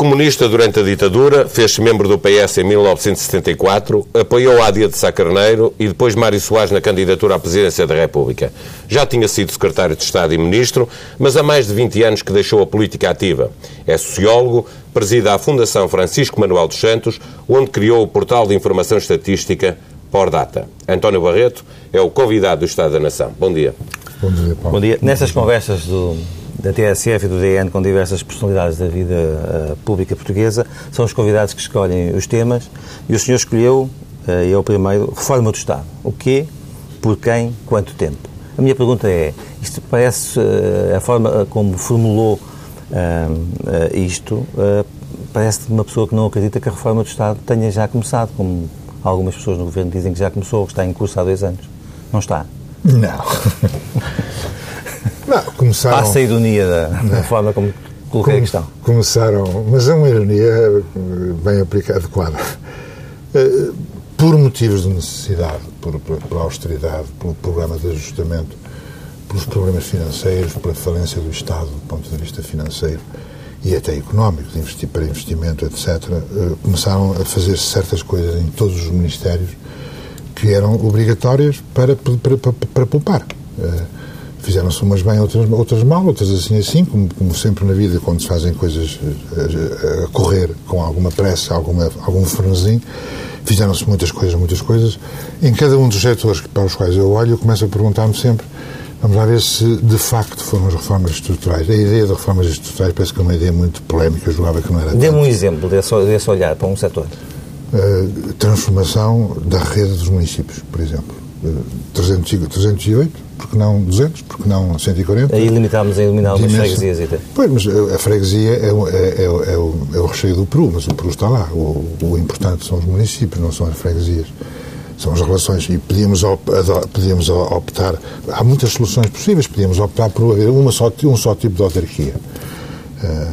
Comunista durante a ditadura, fez-se membro do PS em 1974, apoiou a Ádia de Sá Carneiro e depois Mário Soares na candidatura à presidência da República. Já tinha sido secretário de Estado e ministro, mas há mais de 20 anos que deixou a política ativa. É sociólogo, presida a Fundação Francisco Manuel dos Santos, onde criou o portal de informação estatística Pordata. António Barreto é o convidado do Estado da Nação. Bom dia. Bom dia, Paulo. Bom dia. Nestas conversas do, da TSF e do DN com diversas personalidades da vida uh, pública portuguesa, são os convidados que escolhem os temas e o senhor escolheu, uh, e é o primeiro, reforma do Estado. O quê? Por quem? Quanto tempo? A minha pergunta é, isto parece, uh, a forma como formulou isto, parece de uma pessoa que não acredita que a reforma do Estado tenha já começado, como algumas pessoas no Governo dizem que já começou, que está em curso há dois anos. Não está? Não. Não, começaram... Passa a ironia da, da forma como coloquei a questão. Começaram, mas é uma ironia bem aplicada, adequada. Eh, por motivos de necessidade, por, por, por austeridade, pelo programa de ajustamento, pelos problemas financeiros, pela falência do Estado do ponto de vista financeiro e até económico, de investir para investimento, etc., eh, começaram a fazer certas coisas em todos os ministérios que eram obrigatórias para, para, para, para poupar. Fizeram-se umas bem, outras, outras mal, outras assim assim, como, como, sempre na vida, quando se fazem coisas a, eh, a correr com alguma pressa, alguma, algum frenesim. Fizeram-se muitas coisas, muitas coisas. Em cada um dos setores para os quais eu olho, eu começo a perguntar-me sempre Vamos lá ver se de facto foram as reformas estruturais. A ideia de reformas estruturais parece que é uma ideia muito polémica, eu julgava que não era Dê-me um exemplo desse, desse olhar para um setor. Uh, transformação da rede dos municípios, por exemplo. Uh, 300, 308, porque não 200, porque não 140. Aí limitámos a eliminar algumas freguesias. Até. Pois, mas a freguesia é, é, é, é, o, é o recheio do Peru, mas o Peru está lá. O, o importante são os municípios, não são as freguesias são as relações e podíamos, podíamos optar há muitas soluções possíveis podíamos optar por haver uma só um só tipo de autarquia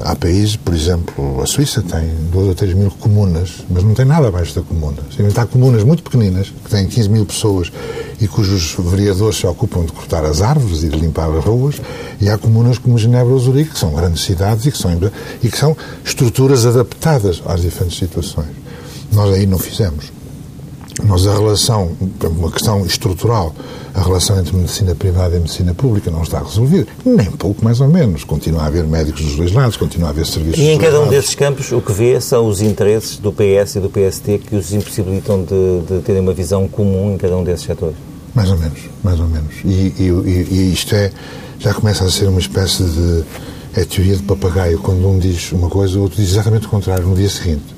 há países, por exemplo, a Suíça tem 2 ou 3 mil comunas, mas não tem nada abaixo da comuna. Há comunas muito pequeninas, que têm 15 mil pessoas e cujos vereadores se ocupam de cortar as árvores e de limpar as ruas, e há comunas como Genebra ou Zurique, que são grandes cidades e que são, e que são estruturas adaptadas às diferentes situações. Nós aí não fizemos. Nós a relação, uma questão estrutural, a relação entre medicina privada e medicina pública não está resolvida. Nem pouco, mais ou menos. Continua a haver médicos dos dois lados, continua a haver serviços E em cada um desses campos, o que vê são os interesses do PS e do PST que os impossibilitam de, de terem uma visão comum em cada um desses setores? Mais ou menos, mais ou menos. E, e, e isto é, já começa a ser uma espécie de é teoria de papagaio. Quando um diz uma coisa, o outro diz exatamente o contrário no dia seguinte.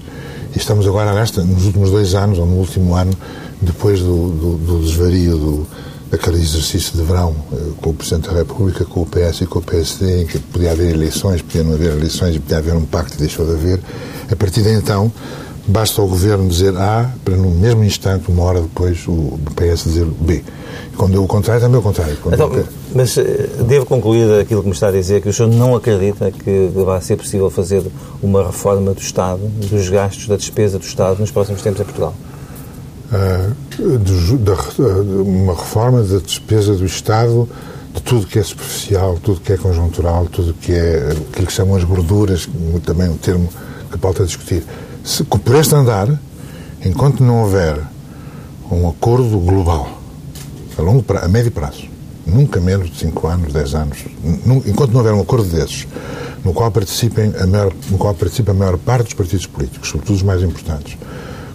Estamos agora, nesta, nos últimos dois anos, ou no último ano, depois do, do, do desvario do, daquele exercício de verão eh, com o Presidente da República, com o PS e com o PSD, em que podia haver eleições, podia não haver eleições podia haver um pacto e deixou de haver. A partir de então, basta o Governo dizer A para no mesmo instante, uma hora depois, o PS dizer B. Quando é o contrário, também é o contrário. Então, eu... Mas eh, devo concluir aquilo que me está a dizer, que o senhor não acredita que vai ser possível fazer uma reforma do Estado, dos gastos, da despesa do Estado nos próximos tempos em Portugal? Uh, uma reforma da despesa do Estado de tudo que é superficial, tudo que é conjuntural, tudo que é aquilo que chamam as gorduras, também um termo que falta discutir. Se, por este andar, enquanto não houver um acordo global, a, longo, a médio prazo, nunca menos de 5 anos, 10 anos, enquanto não houver um acordo desses, no qual, participem a maior, no qual participa a maior parte dos partidos políticos, sobretudo os mais importantes,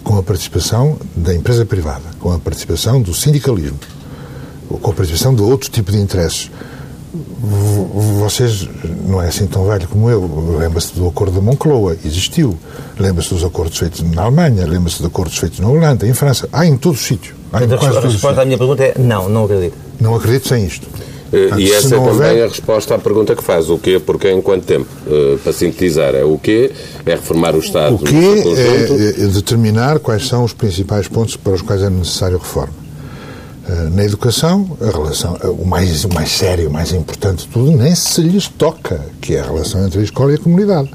com a participação da empresa privada, com a participação do sindicalismo, com a participação de outro tipo de interesses. Vocês, não é assim tão velho como eu, lembra-se do acordo da Moncloa, existiu. Lembra-se dos acordos feitos na Alemanha, lembra-se de acordos feitos na Holanda, em França. Há em todos os sítios. Há em a resposta à minha pergunta é não, não acredito. Não acredito sem isto. Uh, e essa é também houver... a resposta à pergunta que faz. O quê, porquê, em quanto tempo? Uh, para sintetizar, é o quê? É reformar o Estado O quê é, é determinar quais são os principais pontos para os quais é necessário reforma. Uh, na educação, a relação, o, mais, o mais sério, o mais importante de tudo, nem se lhes toca, que é a relação entre a escola e a comunidade.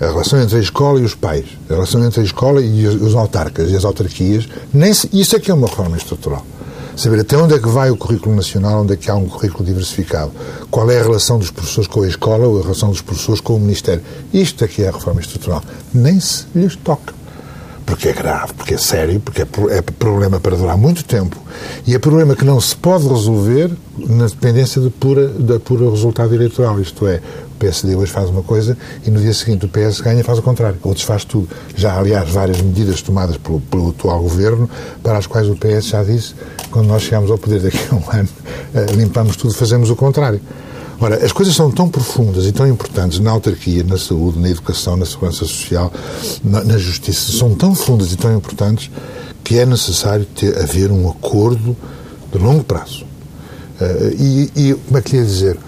A relação entre a escola e os pais, a relação entre a escola e os autarcas e as autarquias, nem se, isso é que é uma reforma estrutural. Saber até onde é que vai o currículo nacional, onde é que há um currículo diversificado. Qual é a relação dos professores com a escola ou a relação dos professores com o Ministério. Isto aqui é a reforma estrutural. Nem se lhes toca porque é grave, porque é sério, porque é, é, problema para durar muito tempo e é problema que não se pode resolver na dependência de pura, da pura resultado eleitoral. Isto é, o PSD hoje faz uma coisa e no dia seguinte o PS ganha e faz o contrário. Outros faz tudo. Já, aliás, várias medidas tomadas pelo, pelo atual governo para as quais o PS já disse, quando nós chegamos ao poder daqui a um ano, eh, limpamos tudo, fazemos o contrário. Ora, as coisas são tão profundas e tão importantes na autarquia, na saúde, na educação, na segurança social, na, na justiça, são tão profundas e tão importantes que é necessário ter, haver um acordo de longo prazo. Uh, e, e, como é que lhe ia dizer?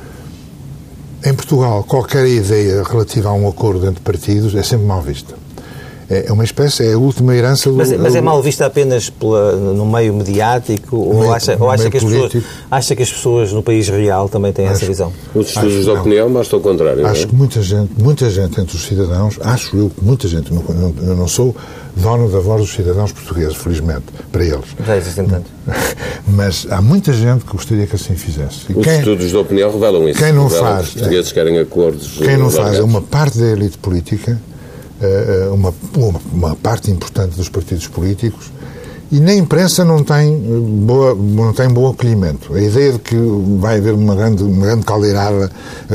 Em Portugal, qualquer ideia relativa a um acordo entre partidos é sempre mal vista. É, é uma espécie, é a última herança do. Mas, mas é mal vista apenas pela, no meio mediático ou meio, acha, ou acha, que as pessoas, acha que as pessoas no país real também têm acho, essa visão? Os estudos de opinião mostram o contrário. Acho é? que muita gente, muita gente entre os cidadãos, acho eu que muita gente, eu não sou dono da voz dos cidadãos portugueses, felizmente, para eles. Já existem tanto. Mas há muita gente que gostaria que assim fizesse. E Os quem, estudos de opinião revelam isso. Quem não revelam faz. Que os portugueses é, querem acordos. Quem não faz é uma parte da elite política eh, uma, uma parte importante dos partidos políticos e na imprensa não tem, boa, não tem bom acolhimento. A ideia de que vai haver uma grande, uma grande caldeirada,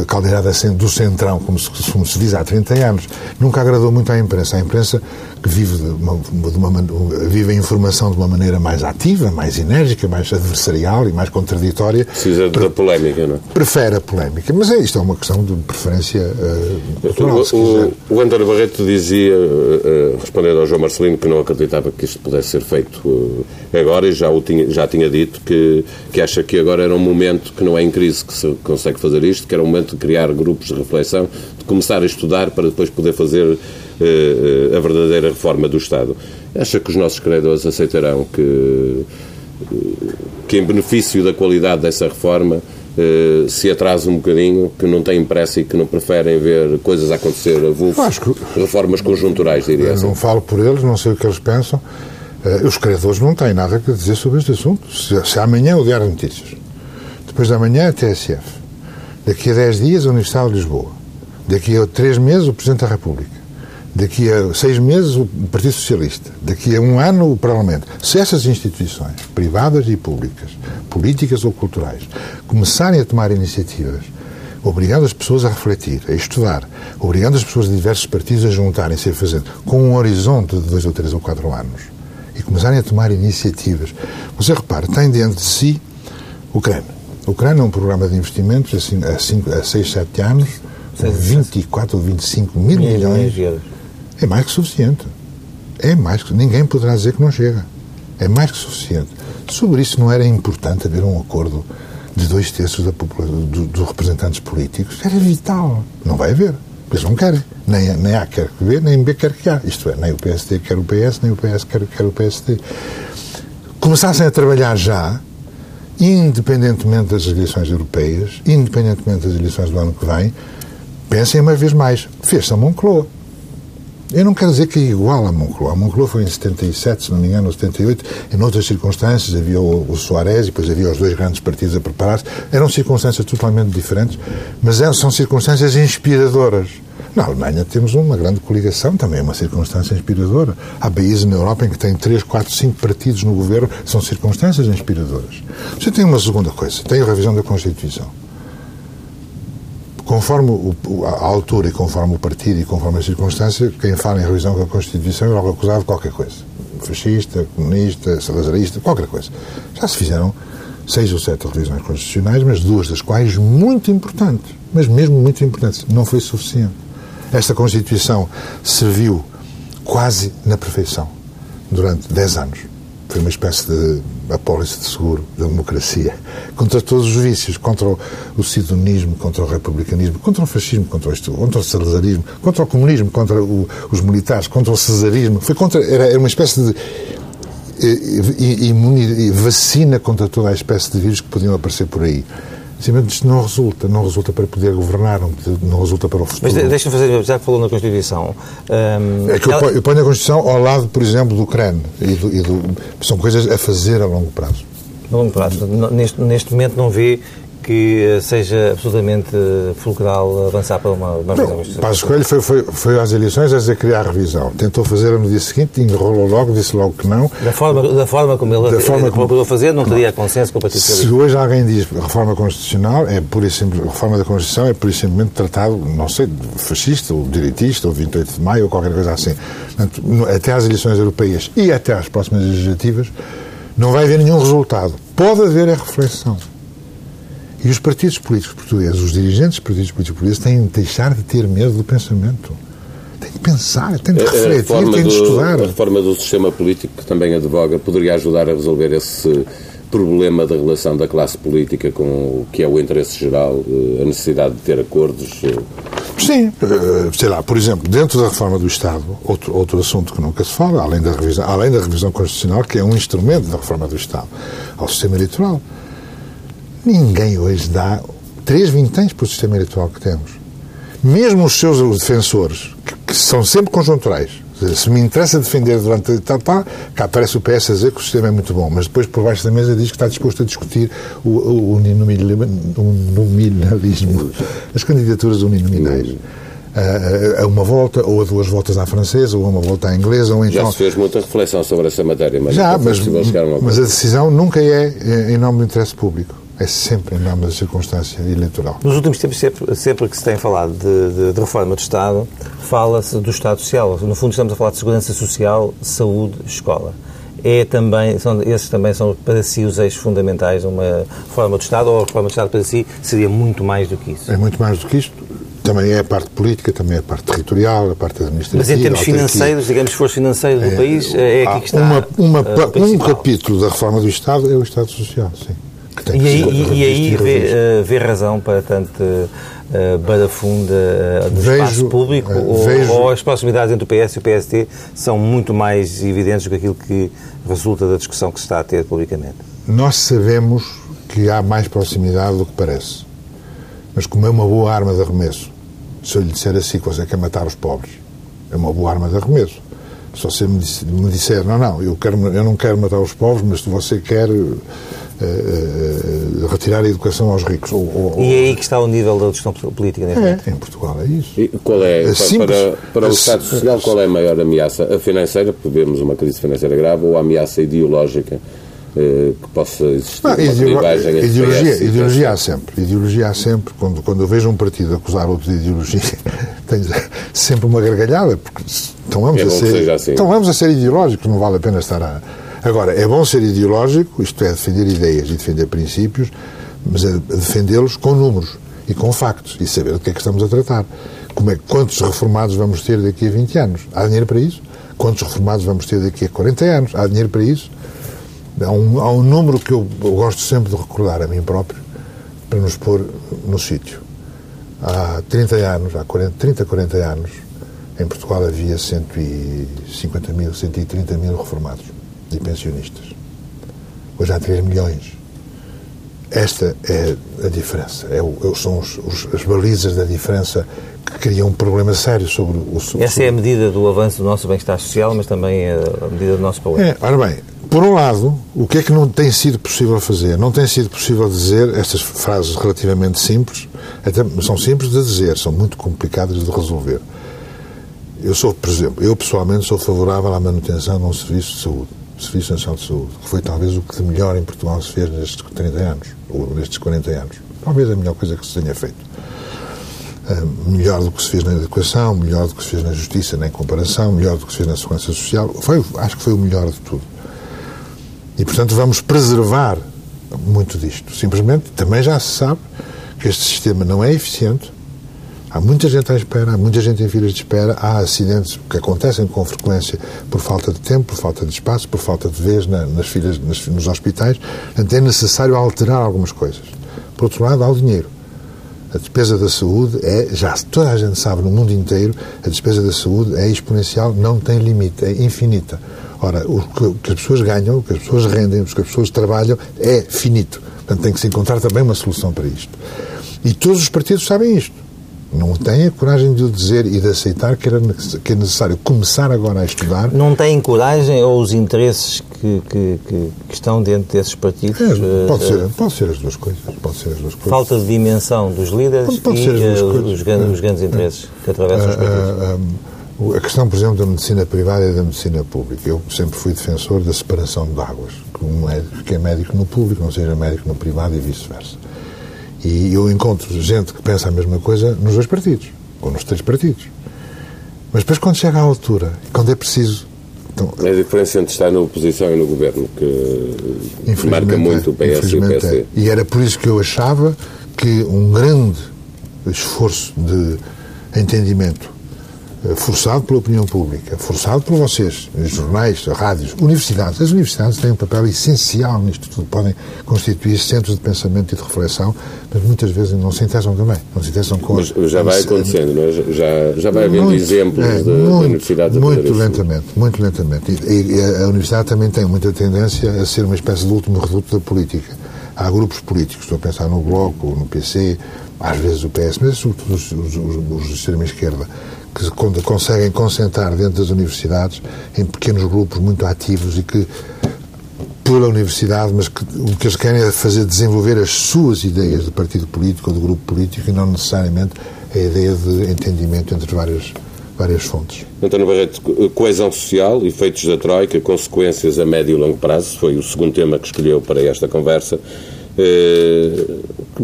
caldeirada do centrão, como se, como se diz há 30 anos, nunca agradou muito à imprensa. A imprensa que vive, de uma, de uma, vive a informação de uma maneira mais ativa, mais enérgica, mais adversarial e mais contraditória. Precisa da polémica, não é? Prefere a polémica, mas é, isto é uma questão de preferência uh, cultural, o, o, o António Barreto dizia, uh, respondendo ao João Marcelino, que não acreditava que isto pudesse ser feito uh, agora e já, o tinha, já tinha dito que, que acha que agora era um momento que não é em crise que se consegue fazer isto, que era um momento de criar grupos de reflexão, de começar a estudar para depois poder fazer eh, a verdadeira reforma do Estado. Acha que os nossos credores aceitarão que, que em benefício da qualidade dessa reforma, eh, se atrasa um bocadinho, que não têm pressa e que não preferem ver coisas acontecer a vulso, que... reformas conjunturais, diria assim. Não falo por eles, não sei o que eles pensam. Uh, os credores não têm nada a dizer sobre este assunto. Se, se amanhã o Diário de Notícias, depois de amanhã a TSF, daqui a 10 dias a Universidade de Lisboa, daqui a 3 meses o Presidente da República, daqui a seis meses o Partido Socialista, daqui a um ano o Parlamento. Se essas instituições, privadas e públicas, políticas ou culturais, começarem a tomar iniciativas, obrigando as pessoas a refletir, a estudar, obrigando as pessoas de diversos partidos a juntarem-se a fazer, com um horizonte de dois ou três ou quatro anos, começarem a tomar iniciativas, você repara, tem diante de si. O CRAN é um programa de investimentos há, cinco, há seis, sete anos, 24 ou 25 mil milhões de euros é mais que suficiente. É mais que Ninguém poderá dizer que não chega. É mais que suficiente. Sobre isso não era importante haver um acordo de dois terços da população, do, dos representantes políticos? Era vital. Não vai haver. Eles não querem. Nem, nem A quer que B, nem B quer que A. Isto é, nem o PSD quer o PS, nem o PS quer, quer o PSD. Começassem a trabalhar já, independentemente das eleições europeias, independentemente das eleições do ano que vem, pensem uma vez mais. Fez-se a Moncloa. Eu não quero dizer que é igual a Moncloa. A Moncloa foi em 77, se não me engano, ou 78. Em outras circunstâncias havia o, Soares e depois havia os dois grandes partidos a preparar-se. Eram circunstâncias totalmente diferentes, mas é, são circunstâncias inspiradoras. Na Alemanha temos uma grande coligação, também é uma circunstância inspiradora. Há países na Europa em que têm 3, 4, 5 partidos no governo, são circunstâncias inspiradoras. Você tem uma segunda coisa, tem a revisão da Constituição. Conforme o, a altura e conforme o partido e conforme a circunstância, quem fala em revisão da Constituição é logo acusado de qualquer coisa. Fascista, comunista, salazarista, qualquer coisa. Já se fizeram seis ou sete revisões constitucionais, mas duas das quais muito importantes, mas mesmo muito importantes. Não foi suficiente. Esta Constituição serviu quase na perfeição durante dez anos. Foi uma espécie de apólice de seguro da democracia, contra todos os vícios, contra o, sidonismo, contra o republicanismo, contra o fascismo, contra o, contra o salazarismo, contra o comunismo, contra o, os militares, contra o cesarismo. Foi contra, era, era uma espécie de eh, imune, vacina contra toda a espécie de vírus que podiam aparecer por aí. Simplesmente isto não resulta, não resulta para poder governar, não resulta para o futuro. Mas deixa-me fazer, já que falou na Constituição. Um, é que ela... eu ponho a Constituição ao lado, por exemplo, do CRAN. E do, e do, são coisas a fazer a longo prazo. A longo prazo. Neste, neste momento não vê que seja absolutamente fulcral avançar para uma, uma revisão constitucional? Passos Coelho foi, foi, foi às eleições a dizer que queria a revisão. Tentou fazer no dia seguinte, enrolou logo, disse logo que não. Da forma, da forma como ele da forma como, fazer, não teria consenso com o Partido Socialista. Se hoje alguém diz reforma constitucional, é pura e simples, reforma da Constituição é pura e simplesmente tratado, não sei, fascista, ou direitista, ou 28 de maio, ou qualquer coisa assim. Portanto, até às eleições europeias e até às próximas legislativas, não vai haver nenhum resultado. Pode haver a reflexão. E os partidos políticos portugueses, os dirigentes dos partidos políticos portugueses, têm de deixar de ter medo do pensamento. Têm de pensar, têm de refletir, têm de estudar. A reforma do sistema político que também advoga poderia ajudar a resolver esse problema da relação da classe política com o que é o interesse geral, eh, a necessidade de ter acordos? Eh? Sim, eh, sei lá, por exemplo, dentro da reforma do Estado, outro, outro assunto que nunca se fala, além da, revisão, além da revisão constitucional, que é um instrumento da reforma do Estado, ao sistema eleitoral. Ninguém hoje dá três vinténs para o sistema eleitoral que temos. Mesmo os seus defensores, que, são sempre conjunturais, se me interessa defender durante tal, tal, cá aparece o PS a dizer que o sistema é muito bom, mas depois por baixo da mesa diz que está disposto a discutir o, o, o uninominalismo, as candidaturas uninominais. A, a, uma volta, ou a duas voltas à francesa, ou a uma volta à inglesa, ou então... Já se fez muita reflexão sobre essa matéria, mas, Já, mas, mas a decisão nunca é em nome do interesse público é sempre em da circunstância eleitoral. Nos últimos tempos, sempre, sempre que se tem falado de, de, de reforma do Estado, fala-se do Estado Social. No fundo, estamos a falar de segurança social, saúde, escola. É também, são, esses também são para si os eixos fundamentais de uma reforma do Estado, ou a reforma do Estado para si seria muito mais do que isso? É muito mais do que isto. Também é a parte política, também é a parte territorial, a parte administrativa. Mas em termos financeiros, digamos, esforço financeiro do é, país, é aqui que está. Uma, uma, um capítulo da reforma do Estado é o Estado Social, sim. E aí, e, aí vê, uh, vê, razão para tanto uh, barafunda uh, do vejo, espaço público uh, vejo, ou, ou, as proximidades entre o PS e o PST são muito mais evidentes do que aquilo que resulta da discussão que se está a ter publicamente? Nós sabemos que há mais proximidade do que parece. Mas como é uma boa arma de arremesso, se eu lhe disser assim que você quer matar os pobres, é uma boa arma de arremesso. Se você me disser, não, não, eu, quero, eu não quero matar os pobres, mas se você quer uh, retirar a educação aos ricos. Ou, ou, e é aí que está o nível da discussão política neste é, Em Portugal é isso. E qual é, é para, para, o Estado Social, qual é a maior ameaça? A financeira, porque vemos uma crise financeira grave, ou a ameaça ideológica? Eh, que possa existir ah, ideolo ideologia, ideologia há sempre ideologia há sempre quando, quando eu vejo um partido acusar outro de ideologia tenho sempre uma gargalhada porque então vamos, é a ser, assim. então vamos a ser ideológicos não vale a pena estar a, Agora, é bom ser ideológico, isto é, defender ideias e defender princípios, mas é defendê-los com números e com factos e saber do que é que estamos a tratar. Como é, quantos reformados vamos ter daqui a 20 anos? Há dinheiro para isso? Quantos reformados vamos ter daqui a 40 anos? Há dinheiro para isso? Há um, há um número que eu, eu gosto sempre de recordar a mim próprio para nos pôr no sítio. Há 30 anos, há 40, 30, 40 anos, em Portugal havia 150 mil, 130 mil reformados de pensionistas. Hoje há 3 milhões. Esta é a diferença. É o, são os, os, as balizas da diferença que criam um problema sério sobre o... Sobre, Essa é a medida do avanço do nosso bem-estar social, mas também a medida do nosso poder. É, ora bem, por um lado, o que é que não tem sido possível fazer? Não tem sido possível dizer estas frases relativamente simples, até são simples de dizer, são muito complicadas de resolver. Eu sou, por exemplo, eu pessoalmente sou favorável à manutenção de um serviço de saúde. Serviço Nacional de Saúde, que foi talvez o que de melhor em Portugal se fez nestes 30 anos, ou nestes 40 anos. Talvez a melhor coisa que se tenha feito. Uh, melhor do que se fez na educação, melhor do que se fez na justiça, nem comparação, melhor do que se fez na segurança social. Foi, acho que foi o melhor de tudo. E, portanto, vamos preservar muito disto. Simplesmente, também já se sabe que este sistema não é eficiente, Há muita gente à espera, há muita gente em filas de espera, há acidentes que acontecem com frequência por falta de tempo, por falta de espaço, por falta de vez na, nas filas, nas, nos hospitais. Portanto, é necessário alterar algumas coisas. Por outro lado, há o dinheiro. A despesa da saúde é, já toda a gente sabe no mundo inteiro, a despesa da saúde é exponencial, não tem limite, é infinita. Ora, o que as pessoas ganham, o que as pessoas rendem, o que as pessoas trabalham é finito. Portanto, tem que se encontrar também uma solução para isto. E todos os partidos sabem isto. Não têm a coragem de o dizer e de aceitar que, era, que é necessário começar agora a estudar. Não têm coragem ou os interesses que, que, que, que estão dentro desses partidos? É, pode, ser, pode ser as duas coisas. Pode ser as duas coisas. Falta de dimensão dos líderes pode, pode e os, grandes, os grandes interesses que atravessam os partidos. A questão, por exemplo, da medicina privada e da medicina pública. Eu sempre fui defensor da separação de águas. Que um médico que é médico no público não seja médico no privado e vice-versa. E eu encontro gente que pensa a mesma coisa nos dois partidos, ou nos três partidos. Mas depois, quando chega à altura, quando é preciso. Então, é a diferença entre estar na oposição e no governo, que marca muito o PS e o PSD. É. E era por isso que eu achava que um grande esforço de entendimento forçado pela opinião pública, forçado por vocês, jornais, rádios, universidades. As universidades têm um papel essencial nisto tudo, podem constituir centros de pensamento e de reflexão, mas muitas vezes não se interessam também, não se interessam com... Mas já vai acontecendo, não é? já, já vai havendo muito, exemplos é, da, muito, da universidade a Muito lentamente, muito lentamente. E, e a universidade também tem muita tendência a ser uma espécie de último reduto da política. Há grupos políticos, estou a pensar no Bloco, no PC, às vezes o PS, mas sobretudo os, os, os, os de extrema-esquerda, que conseguem concentrar dentro das universidades em pequenos grupos muito ativos e que pela universidade, mas que, o que eles querem é fazer desenvolver as suas ideias de partido político ou de grupo político e não necessariamente a ideia de entendimento entre várias, várias fontes. António Barreto, coesão social, efeitos da Troika, consequências a médio e longo prazo, foi o segundo tema que escolheu para esta conversa. Eh,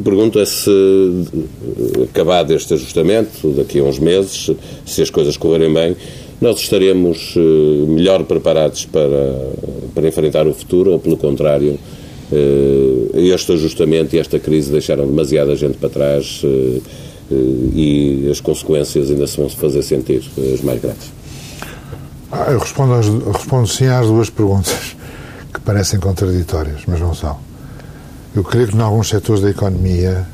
pergunto é se, acabado este ajustamento, daqui a uns meses, se as coisas correrem bem, nós estaremos eh, melhor preparados para, para enfrentar o futuro ou, pelo contrário, eh, este ajustamento e esta crise deixaram demasiada gente para trás e as consequências ainda se vão fazer sentir, as mais graves? Ah, eu respondo, respondo sim às duas perguntas que parecem contraditórias, mas não são. Eu creio que, em alguns setores da economia,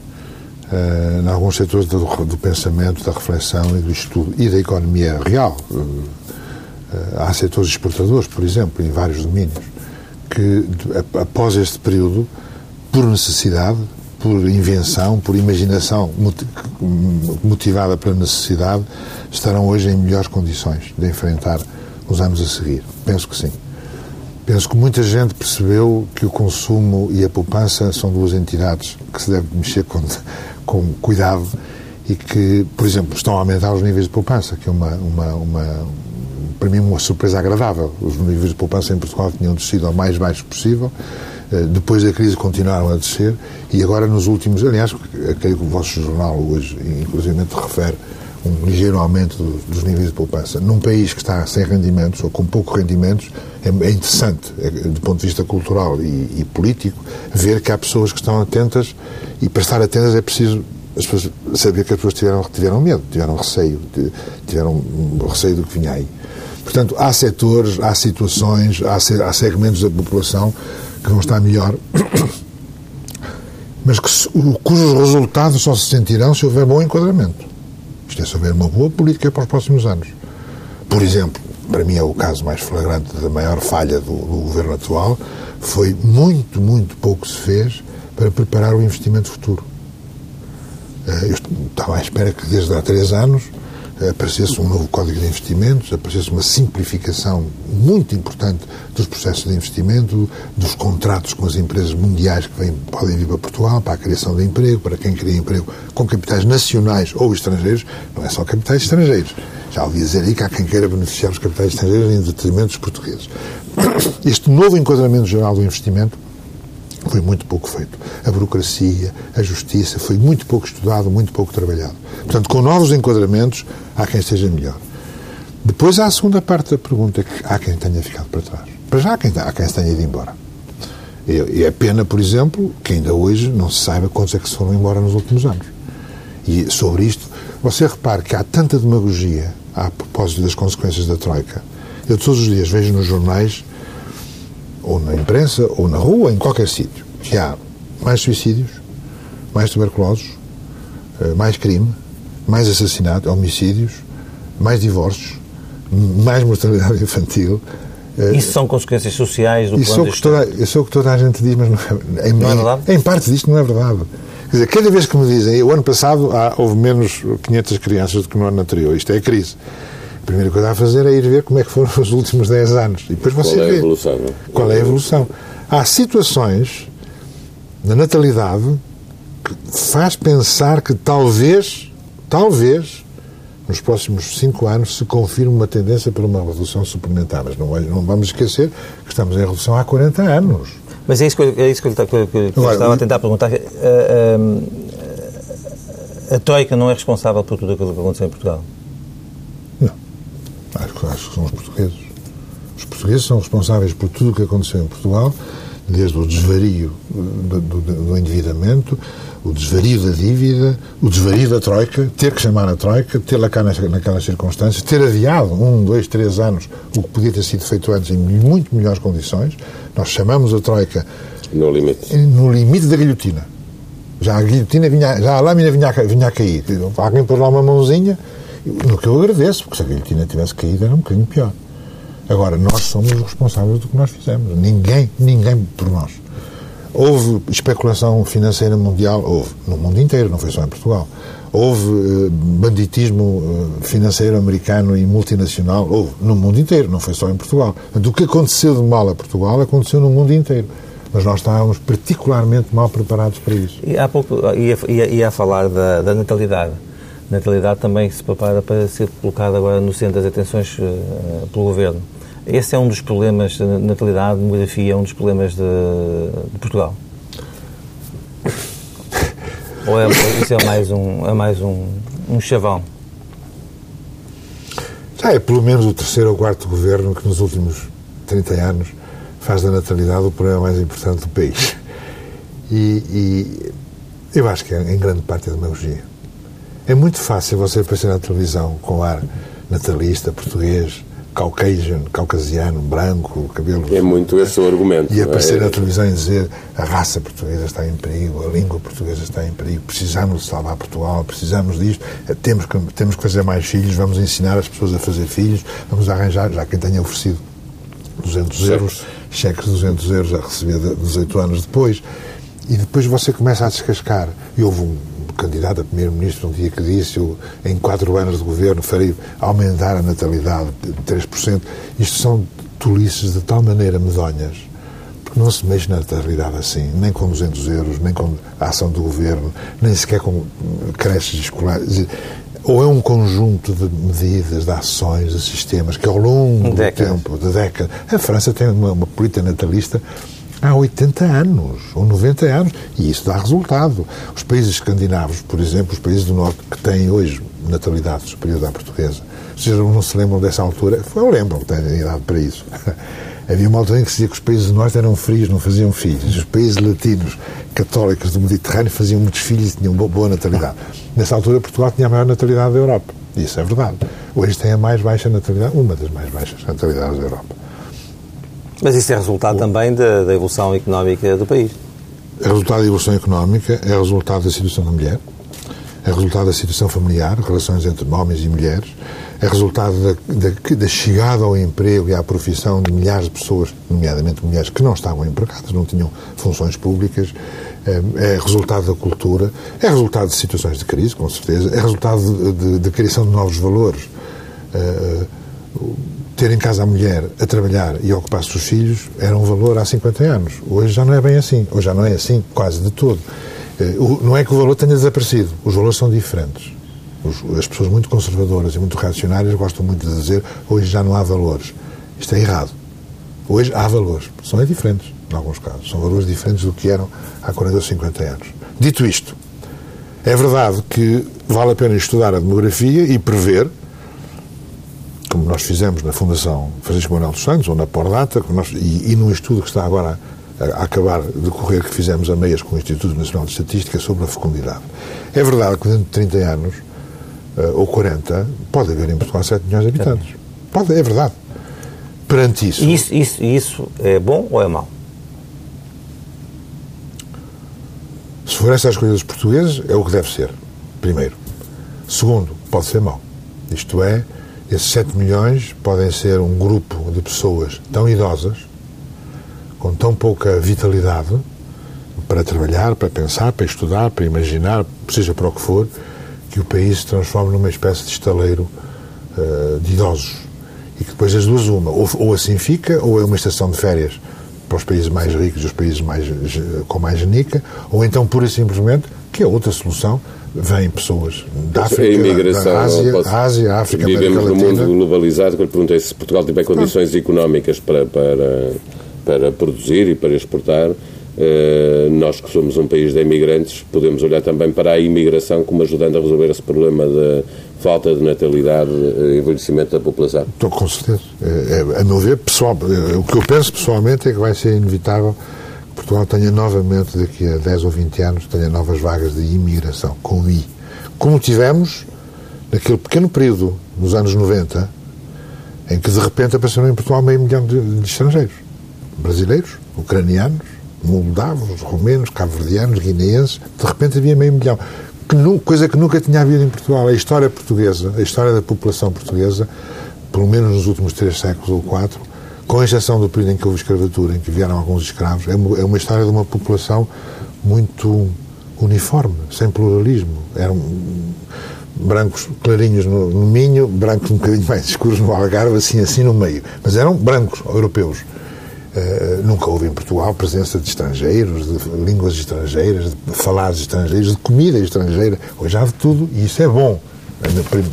uh, em alguns setores do, do, pensamento, da reflexão e do estudo, e da economia real, uh, há setores exportadores, por exemplo, em vários domínios, que, após este período, por necessidade, por invenção, por imaginação motivada pela necessidade, estarão hoje em melhores condições de enfrentar os anos a seguir. Penso que sim. Penso que muita gente percebeu que o consumo e a poupança são duas entidades que se deve mexer com, com cuidado e que, por exemplo, estão a aumentar os níveis de poupança, que é uma, uma, uma para mim, uma surpresa agradável. Os níveis de poupança em Portugal tinham descido ao mais baixo possível, eh, depois da crise continuaram a descer e agora nos últimos, aliás, creio que o vosso jornal hoje, inclusive, refere um ligeiro aumento dos níveis de poupança. Num país que está sem rendimentos ou com poucos rendimentos, é, é interessante, é, do ponto de vista cultural e, e, político, ver que há pessoas que estão atentas e para estar atentas é preciso as pessoas, saber que as pessoas tiveram, tiveram medo, tiveram receio, tiveram receio do que vinha aí. Portanto, há setores, há situações, há, há segmentos da população que vão estar melhor, mas que, cujos resultados só se sentirão se houver bom enquadramento. Isto é, houver uma boa política para os próximos anos. Por exemplo, para mim é o caso mais flagrante da maior falha do, do governo atual, foi muito, muito pouco se fez para preparar o investimento futuro. Eh, eu estava à espera que desde há três anos aparecesse um novo Código de Investimentos, aparecesse uma simplificação muito importante dos processos de investimento, dos contratos com as empresas mundiais que vêm, podem vir para Portugal, para a criação de emprego, para quem cria emprego com capitais nacionais ou estrangeiros, não é só capitais estrangeiros. Já ouvi dizer aí que há quem queira beneficiar os capitais estrangeiros em detrimento dos portugueses. Este novo enquadramento geral do investimento foi muito pouco feito. A burocracia, a justiça, foi muito pouco estudado, muito pouco trabalhado. Portanto, com novos enquadramentos, há quem esteja melhor. Depois há a segunda parte da pergunta, que há quem tenha ficado para trás. Para já há quem, há quem se tenha ido embora. E é pena, por exemplo, que ainda hoje não se saiba quantos é que se foram embora nos últimos anos. E sobre isto, você repare que há tanta demagogia a propósito das consequências da Troika. Eu todos os dias vejo nos jornais ou na imprensa, ou na rua, em qualquer sítio, que há mais suicídios, mais tuberculosos, eh, mais crime, mais assassinatos, homicídios, mais divórcios, mais mortalidade infantil. Eh, isso são consequências sociais do isso plano é que toda, Isso é o que toda a gente diz, mas não é, em, não é verdade? Em parte disto não é verdade. Quer dizer, cada vez que me dizem, o ano passado há, houve menos 500 crianças do que no ano anterior, isto é a crise. A primeira coisa a fazer é ir ver como é que foram os últimos 10 anos. E depois você Qual é a vê evolução? Não? qual é a evolução. Há situações na natalidade que faz pensar que talvez, talvez, nos próximos cinco anos se confirme uma tendência para uma redução suplementar. Mas não, não vamos esquecer que estamos em redução há 40 anos. Mas é isso que eu, é isso que eu, que eu, que eu Agora, estava a tentar perguntar. A, a, a Troika não é responsável por tudo aquilo que aconteceu em Portugal? Acho, que- acho que são os portugueses. Os portugueses são responsáveis por tudo o que aconteceu em Portugal, desde o desvario eh, do, do- do endividamento, o desvario da dívida, o desvario da Troika, ter que chamar a Troika, tê-la cá naquelas circunstâncias, ter adiado um, dois, três anos o que podia ter sido feito antes em muito melhores condições. Nós chamamos a Troika No limite. no limite da guilhotina. Já a guilhotina vinha, já a lâmina vinha vinha a cair. Alguém pôs lá uma mãozinha, no que eu agradeço, porque se a guilhotina tivesse caído era um bocadinho pior. Agora, nós somos os responsáveis do que nós fizemos. Ninguém, ninguém por nós. Houve especulação financeira mundial? Houve. No mundo inteiro, não foi só em Portugal. Houve eh, banditismo eh, financeiro americano e multinacional? Houve. No mundo inteiro, não foi só em Portugal. Portanto, o que aconteceu de mal a Portugal aconteceu no mundo inteiro. Mas nós estávamos particularmente mal preparados para isso. E há pouco ia, ia, ia falar da, da natalidade. Natalidade também se prepara para ser colocada agora no centro das atenções eh, pelo Governo. Esse é um dos problemas da natalidade, demografia, é um dos problemas de, de Portugal. Ou é, isso é mais um, é mais um, um chavão? Já é pelo menos o terceiro ou quarto governo que nos últimos 30 anos faz da natalidade o problema mais importante do país. E, e eu acho que é, em grande parte é demagogia. É muito fácil você aparecer na televisão com ar natalista, português, caucasian, caucasiano, branco, cabelo... É muito esse o argumento. E não é? aparecer na televisão e dizer a raça portuguesa está em perigo, a língua portuguesa está em perigo, precisamos de salvar Portugal, precisamos disto, eh, temos que, temos que fazer mais filhos, vamos ensinar as pessoas a fazer filhos, vamos arranjar, já quem tenha oferecido 200 Cheques. euros, cheques de 200 euros a receber de- 18 anos depois, e depois você começa a descascar. E houve um candidato a primeiro-ministro um dia que disse eu, em quatro anos de governo farei aumentar a natalidade de 3%. Isto são tolices de tal maneira medonhas porque não se mexe na natalidade assim, nem com 200 euros, nem com a ação do governo, nem sequer com creches escolares. Ou é um conjunto de medidas, de ações, de sistemas que ao longo do Décadas. tempo, de décadas. A França tem uma, uma política natalista há 80 anos ou 90 anos e isso dá resultado. Os países escandinavos, por exemplo, os países do Norte que têm hoje natalidade superior à portuguesa, vocês não se lembram dessa altura? Eu lembro têm idade para isso. Havia uma altura em que se dizia que os países do Norte eram frios, não faziam filhos. Os países latinos, católicos do Mediterrâneo, faziam muitos filhos e tinham bo- boa natalidade. Nessa altura, Portugal tinha a maior natalidade da Europa. Isso é verdade. Hoje tem a mais baixa natalidade, uma das mais baixas natalidades da Europa. Mas isso é resultado também da, da evolução económica do país. É resultado da evolução económica, é resultado da situação da mulher, é resultado da situação familiar, relações entre homens e mulheres, é resultado da, da, da chegada ao emprego e à profissão de milhares de pessoas, nomeadamente mulheres que não estavam empregadas, não tinham funções públicas, é, é resultado da cultura, é resultado de situações de crise, com certeza, é resultado de criação de novos valores. É, ter em casa a mulher a trabalhar e a ocupar os seus filhos era um valor há 50 anos. Hoje já não é bem assim. Hoje já não é assim, quase de todo. Eh, Não é que o valor tenha desaparecido. Os valores são diferentes. As pessoas muito conservadoras e muito reacionárias gostam muito de dizer hoje já não há valores. Isto é errado. Hoje há valores. São diferentes, em alguns casos. São valores diferentes do que eram há 40 ou 50 anos. Dito isto, é verdade que vale a pena estudar a demografia e prever como nós fizemos na Fundação Francisco Manuel dos Santos, ou na Pordata, nós, e, e num estudo que está agora a, a acabar de correr, que fizemos a meias com o Instituto Nacional de Estatística sobre a fecundidade. É verdade que dentro de 30 anos, eh, ou 40, pode haver em Portugal 7 milhões de habitantes. Pode, é verdade. Perante isso, isso, isso, isso é bom ou é mau? se for essas coisas dos portugueses, é o que deve ser, primeiro. Segundo, pode ser mau. Isto é, esses 7 milhões podem ser um grupo de pessoas tão idosas, com tão pouca vitalidade, para trabalhar, para pensar, para estudar, para imaginar, seja para o que for, que o país se transforme numa espécie de estaleiro uh, de idosos. E que depois as duas uma, ou, ou, assim fica, ou é uma estação de férias para os países mais ricos e os países mais, com mais genica, ou então, pura e simplesmente, que é outra solução, vêm pessoas da África, a da Ásia, posso... Ásia, África, Vivemos num mundo globalizado, eu perguntei se Portugal tiver condições ah. económicas para, para, para produzir e para exportar, eh, nós que somos um país de imigrantes podemos olhar também para a imigração como ajudando a resolver esse problema da falta de natalidade e envelhecimento da população. Estou com certeza. É, é, a meu ver, pessoal, é, o que eu penso pessoalmente é que vai ser inevitável Portugal tenha novamente, daqui a 10 ou 20 anos, tenha novas vagas de imigração, com I. Como tivemos naquele pequeno período, nos anos 90, em que de repente apareceram em Portugal meio milhão de, de estrangeiros. Brasileiros, ucranianos, moldavos, romenos, cabo-verdianos, guineenses, de repente havia meio milhão. Que, coisa que nunca tinha havido em Portugal. A história portuguesa, a história da população portuguesa, pelo menos nos últimos três séculos ou quatro, com exceção do período em que houve escravatura, em que vieram alguns escravos, é uma, é uma história de uma população muito uniforme, sem pluralismo. Eram brancos clarinhos no, no Minho, brancos um bocadinho mais escuros no Algarve, assim, assim no meio. Mas eram brancos, europeus. Uh, nunca houve em Portugal presença de estrangeiros, de línguas estrangeiras, de falares estrangeiros, de comida estrangeira. Hoje há de tudo e isso é bom.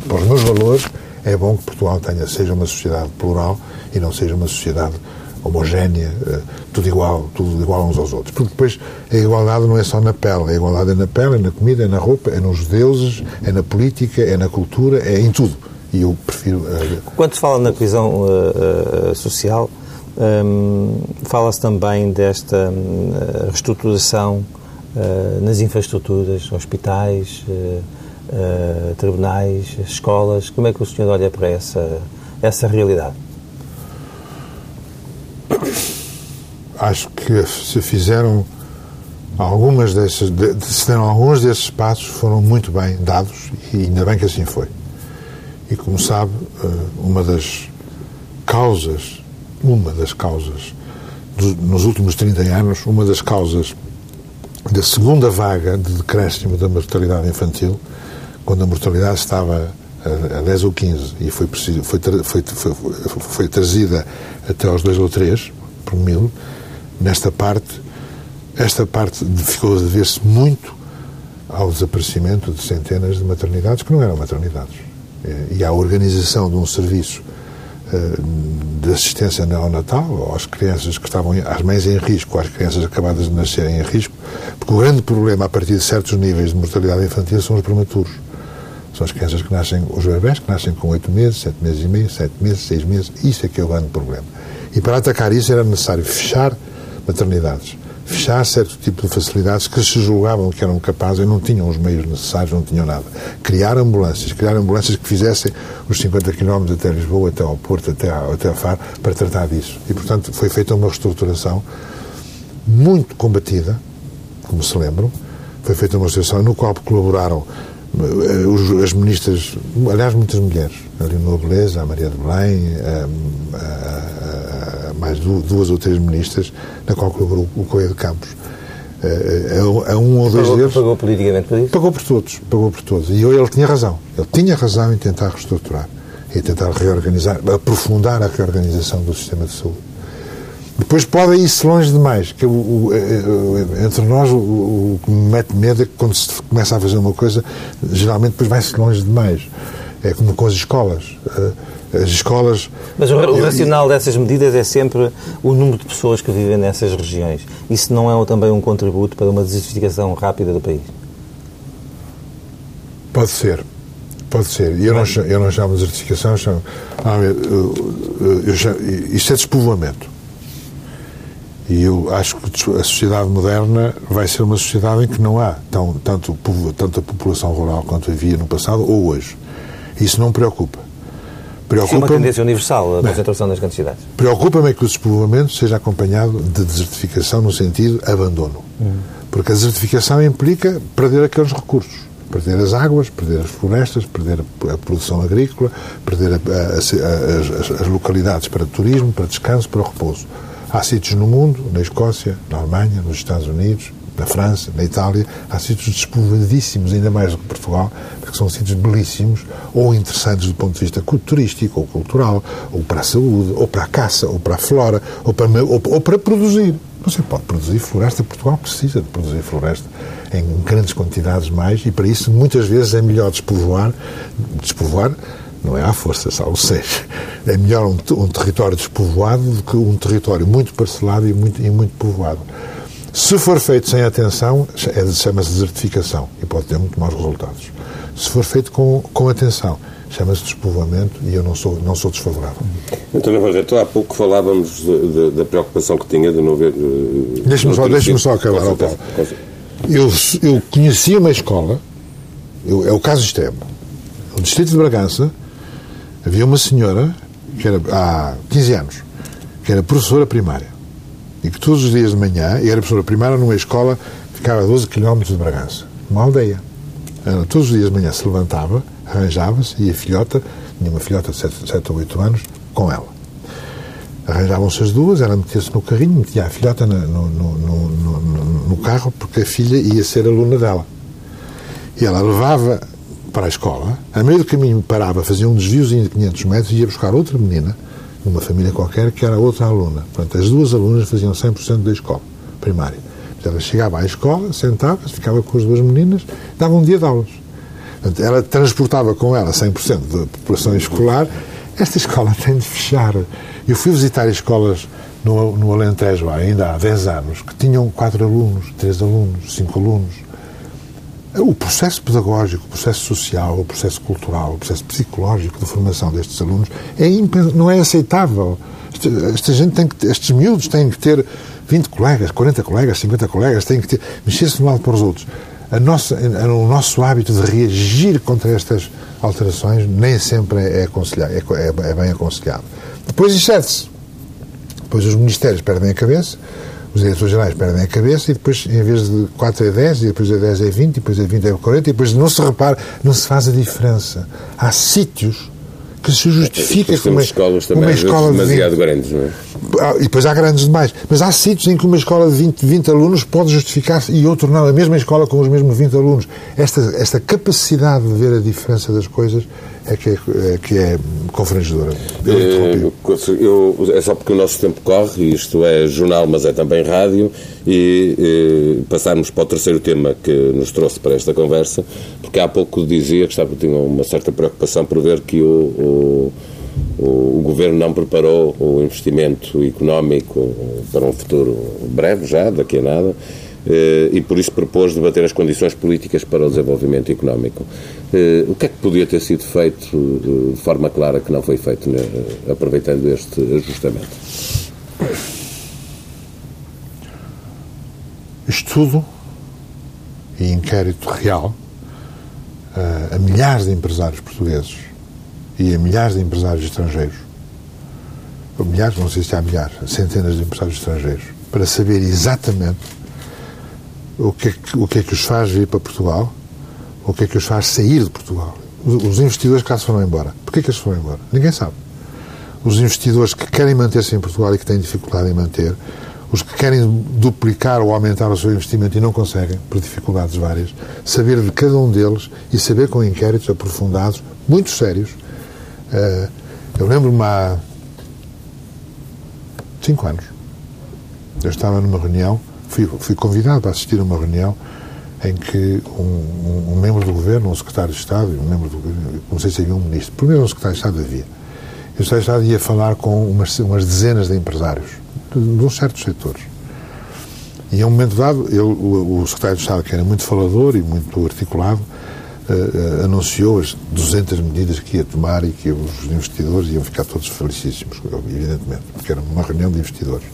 Para os meus valores, é bom que Portugal tenha, seja uma sociedade plural e não seja uma sociedade homogénea, uh, tudo igual, tudo igual uns aos outros. Porque depois a igualdade não é só na pele, a igualdade é na pele, é na comida, é na roupa, é nos deuses, é na política, é na cultura, é em tudo. E eu prefiro. Uh... Quando se fala na coesão social, um, Fala-se também desta reestruturação uh, nas infraestruturas, hospitais, uh, uh, tribunais, escolas. Como é que o senhor olha para essa, essa realidade? Acho que se fizeram algumas dessas, de, se deram alguns desses passos foram muito bem dados e ainda bem que assim foi. E como sabe, uma das causas uma das causas, nos últimos 30 anos, uma das causas da segunda vaga de decréscimo da mortalidade infantil, quando a mortalidade estava a 10 ou 15 e foi, foi, foi, foi, foi trazida até aos 2 ou 3 por mil, nesta parte, esta parte ficou a dever-se muito ao desaparecimento de centenas de maternidades que não eram maternidades. E à organização de um serviço eh, de assistência neonatal às crianças que estavam, às mães em risco, às crianças acabadas de nascerem em risco, porque o grande problema a partir de certos níveis de mortalidade infantil são os prematuros. São as crianças que nascem, os bebés que nascem com 8 meses, 7 meses e meio, 7 meses, 6 meses, isso é que é o grande problema. E para atacar isso era necessário fechar maternidades fechar certo tipo de facilidades que se julgavam que eram capazes e não tinham os meios necessários, não tinham nada. Criar ambulâncias, criar ambulâncias que fizessem os 50 km até Lisboa, até ao Porto, até, até a Faro, para tratar disso. E, portanto, foi feita uma reestruturação muito combatida, como se lembram, foi feita uma reestruturação no qual colaboraram eh, as ministras, aliás, muitas mulheres, a Leonor Beleza, a Maria de Belém, a, a, a, mais duas ou três ministras, na qual colaborou o Coelho de Campos. A, eh, eh, um ou dois pagou, deles. Pagou politicamente por isso? Pagou por todos, pagou por todos. E ele tinha razão. Ele tinha razão em tentar reestruturar e tentar reorganizar, aprofundar a reorganização do sistema de saúde. Depois pode ir-se longe demais. Que o, o, entre nós, o, que me mete medo é que quando se começa a fazer uma coisa, geralmente depois vai-se longe demais. É como com as escolas. As escolas. Mas o, racional dessas medidas é sempre o número de pessoas que vivem nessas regiões. Isso não é também um contributo para uma desertificação rápida do país? Pode ser. Pode ser. Eu não, eu não chamo de desertificação, chamo. Ah, eu chamo, isto é despovoamento. E eu acho que a sociedade moderna vai ser uma sociedade em que não há tão, tanto, tanto a população rural quanto havia no passado ou hoje. Isso não me preocupa. Preocupa é uma tendência universal a concentração das grandes cidades. Preocupa-me é que o despovoamento seja acompanhado de desertificação no sentido abandono. Uhum. Porque a desertificação implica perder aqueles recursos. Perder as águas, perder as florestas, perder a produção agrícola, perder a, a, a, as, as localidades para turismo, para descanso, para repouso. Há sítios no mundo, na Escócia, na Alemanha, nos Estados Unidos, na França, na Itália, há sítios despovoadíssimos, ainda mais do que Portugal, porque são sítios belíssimos ou interessantes do ponto de vista turístico ou cultural, ou para a saúde, ou para a caça, ou para a flora, ou para, ou, ou para produzir. Você pode produzir floresta, Portugal precisa de produzir floresta em grandes quantidades mais, e para isso muitas vezes é melhor despovoar, despovoar não é à força, salvo seja. É melhor um, um, território despovoado do que um território muito parcelado e muito, e muito povoado. Se for feito sem atenção, é, chama-se desertificação e pode ter muito maus resultados. Se for feito com, com atenção, chama-se despovoamento e eu não sou, não sou desfavorável. António Barreto, há pouco falávamos da preocupação que tinha de não ver... Deixe-me só, deixe só acabar, oh, Paulo. Eu, eu conheci uma escola, eu, é o caso extremo, no distrito de Bragança, havia uma senhora, que era há 15 anos, que era professora primária e que todos os dias de manhã, e era professora primária numa escola que ficava a 12 km de Bragança, uma aldeia. Ela, todos os dias de manhã se levantava, arranjava-se e a filhota, tinha uma filhota de 7, 7 ou 8 anos, com ela. Arranjavam-se as duas, ela metia-se no carrinho, metia a filhota no, no, no, no, carro, porque a filha ia ser aluna dela. E ela levava para a escola, a meio do caminho parava, fazia um desviozinho de 500 metros e ia buscar outra menina, numa família qualquer, que era outra aluna. Portanto, as duas alunas faziam 100% da escola primária. ela chegava à escola, sentava-se, ficava com as duas meninas, dava um dia de aulas. Portanto, ela transportava com ela 100% da população escolar. Esta escola tem de fechar. Eu fui visitar escolas no, no Alentejo ainda há 10 anos, que tinham 4 alunos, 3 alunos, 5 alunos o processo pedagógico, o processo social, o processo cultural, o processo psicológico de formação destes alunos é não é aceitável. Esta gente tem que, estes miúdos têm que ter 20 colegas, 40 colegas, 50 colegas, têm que ter, mexer-se de um lado para os outros. A nossa, o nosso hábito de reagir contra estas alterações nem sempre é, aconselhado, é, é, é bem aconselhado. Depois excede-se. Depois os ministérios perdem a cabeça os diretores gerais perdem a cabeça e depois, em vez de 4 é 10, e depois é 10 é 20, e depois é 20 é 40, e depois não se repara, não se faz a diferença. Há sítios que se justifica como uma, escolas também, uma escola demasiado de 20, grandes, não é? Ah, e depois há grandes demais. Mas há sítios em que uma escola de 20, 20 alunos pode justificar-se e outro não. A mesma escola com os mesmos 20 alunos. Esta, esta capacidade de ver a diferença das coisas é que é, é, que é confrangedora. Eu, eu, é só porque o nosso tempo corre, isto é jornal, mas é também rádio, e, e passarmos para o terceiro tema que nos trouxe para esta conversa, porque há pouco dizia que estava, tinha uma certa preocupação por ver que o, o, o Governo não preparou o investimento económico para um futuro breve, já, daqui a nada, eh, e por isso propôs debater as condições políticas para o desenvolvimento económico. Eh, o que é que podia ter sido feito eh, de forma clara que não foi feito, né, aproveitando este ajustamento? Estudo e inquérito real a milhares de empresários portugueses e a milhares de empresários estrangeiros, milhares, não sei se há milhares, centenas de empresários estrangeiros, para saber exatamente o que, é que, o que é que os faz vir para Portugal, o que é que os faz sair de Portugal. Os investidores que cá se foram embora. Porquê que eles foram embora? Ninguém sabe. Os investidores que querem manter-se em Portugal e que têm dificuldade em manter, os que querem duplicar ou aumentar o seu investimento e não conseguem, por dificuldades várias, saber de cada um deles e saber com inquéritos aprofundados, muito sérios. Eh, eu lembro-me há cinco anos, eu estava numa reunião fui, fui convidado para assistir a uma reunião em que um, um, um, membro do governo, um secretário de Estado, um membro do não sei se havia um ministro, primeiro um secretário de Estado havia. E o secretário de Estado ia falar com umas, umas dezenas de empresários de, de uns certos setores. E a um momento dado, ele, o, o, secretário de Estado, que era muito falador e muito articulado, uh, anunciou as 200 medidas que ia tomar e que os investidores iam ficar todos felicíssimos, evidentemente, porque era uma reunião de investidores.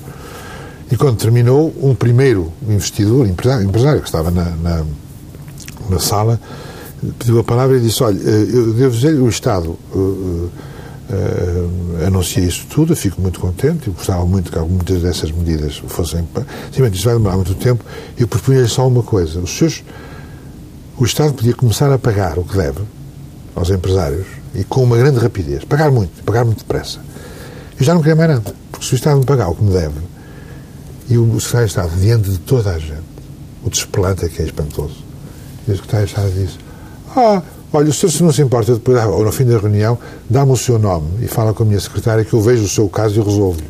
E quando terminou, um primeiro investidor, empresário, empresário que estava na, na, na, sala, pediu a palavra e disse: Olha, eh, eu devo dizer, o Estado uh, uh, anuncia isso tudo, eu fico muito contente, eu gostava muito que muitas dessas medidas fossem. Sim, mas isso vai demorar muito tempo. Eu propunha-lhe só uma coisa: os seus, o Estado podia começar a pagar o que deve aos empresários e com uma grande rapidez, pagar muito, pagar muito depressa. Eu já não queria mais nada, porque se o Estado me pagar o que me deve e o secretário de Estado, diante de toda a gente, o desplante é que é espantoso. E o secretário de Estado disse, ah, olha, o senhor se não se importa, depois, ou no fim da reunião, dá-me o seu nome e fala com a minha secretária que eu vejo o seu caso e resolvo-lhe.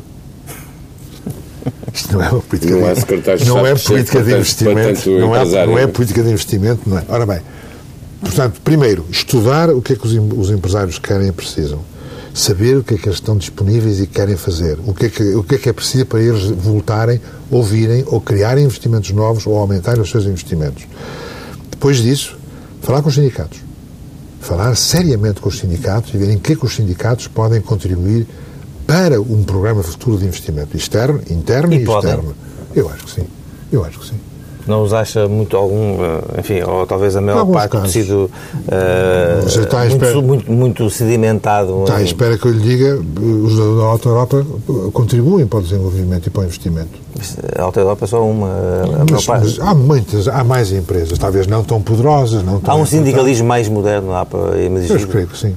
Isto não é uma política Não de, é secretário não é política de investimento. Não é, não é política de investimento, não é. Ora bem, portanto, primeiro, estudar o que é que os, os empresários querem e precisam. Saber o que é que eles estão disponíveis e querem fazer. O que é que, o que, é, que é preciso para eles voltarem, ouvirem ou criarem investimentos novos ou aumentarem os seus investimentos. Depois disso, falar com os sindicatos. Falar seriamente com os sindicatos e ver em que é que os sindicatos podem contribuir para um programa futuro de investimento externo, interno e, E externo. Eu acho que sim. Eu acho que sim. Não os acha muito algum, eh, enfim, ou talvez a maior parte do casos. tecido eh, Você está à muito, espera- muito, muito sedimentado. Está à espera que eu lhe diga, os da Alta Europa contribuem para o desenvolvimento e para o investimento. A Alta Europa é só uma. a maior Mas, parte. mas há muitas, há mais empresas, talvez não tão poderosas, não tão Há um sindicalismo mais moderno lá para Eu emergir. creio que sim.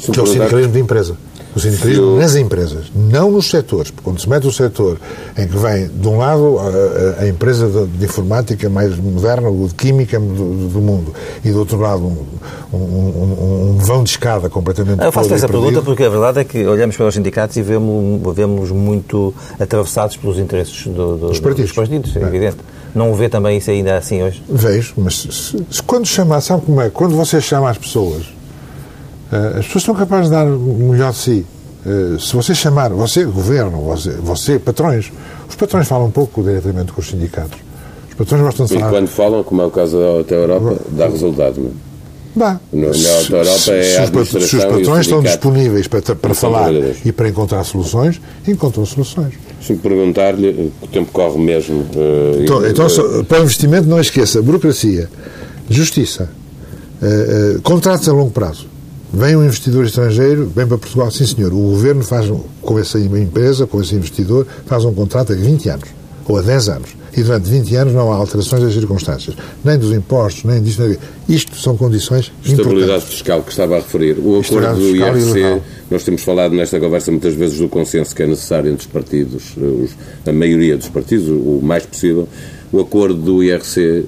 Que é o sindicalismo de empresa. O sindicalismo nas empresas, não nos setores. Porque quando se mete o setor em que vem, de um lado, a, a- empresa de, de informática mais moderna, ou de química do, do mundo, e do outro lado, um, um, um- um vão de escada completamente Eu faço essa pergunta porque a verdade é que olhamos para os sindicatos e vemos, vemos muito atravessados pelos interesses do, do, dos partidos. é É. evidente. Não vê também isso ainda assim hoje? Vejo, mas se, se quando chama, sabe como é? Quando você chama as pessoas, as pessoas são capazes de dar o melhor de si. Eh, Se você chamar, você, governo, você, você, patrões, os patrões falam um pouco diretamente com os sindicatos. Os patrões gostam de E falar. quando falam, como é o caso da Europa, dá resultado. Não? é? Dá. No- na Se- Alta Europa se- é se a os Se os e patrões estão disponíveis para, para falar e para encontrar soluções, encontram soluções. Deixa-me perguntar-lhe, o tempo corre mesmo. eh, Então, e- então, só- para o investimento, não esqueça: burocracia, justiça, eh, eh, contratos a longo prazo. Vem um investidor estrangeiro, vem para Portugal, sim senhor. O governo faz, com essa empresa, com esse investidor, faz um contrato a 20 anos ou a 10 anos. E durante 20 anos não há alterações das circunstâncias, nem dos impostos, nem disto. Nem... Isto são condições Estabilidade importantes. fiscal que estava a referir. O acordo do IRC, nós temos falado nesta conversa muitas vezes do consenso que é necessário entre os partidos, eh, os- a maioria dos partidos, o mais possível. O acordo do IRC, eh,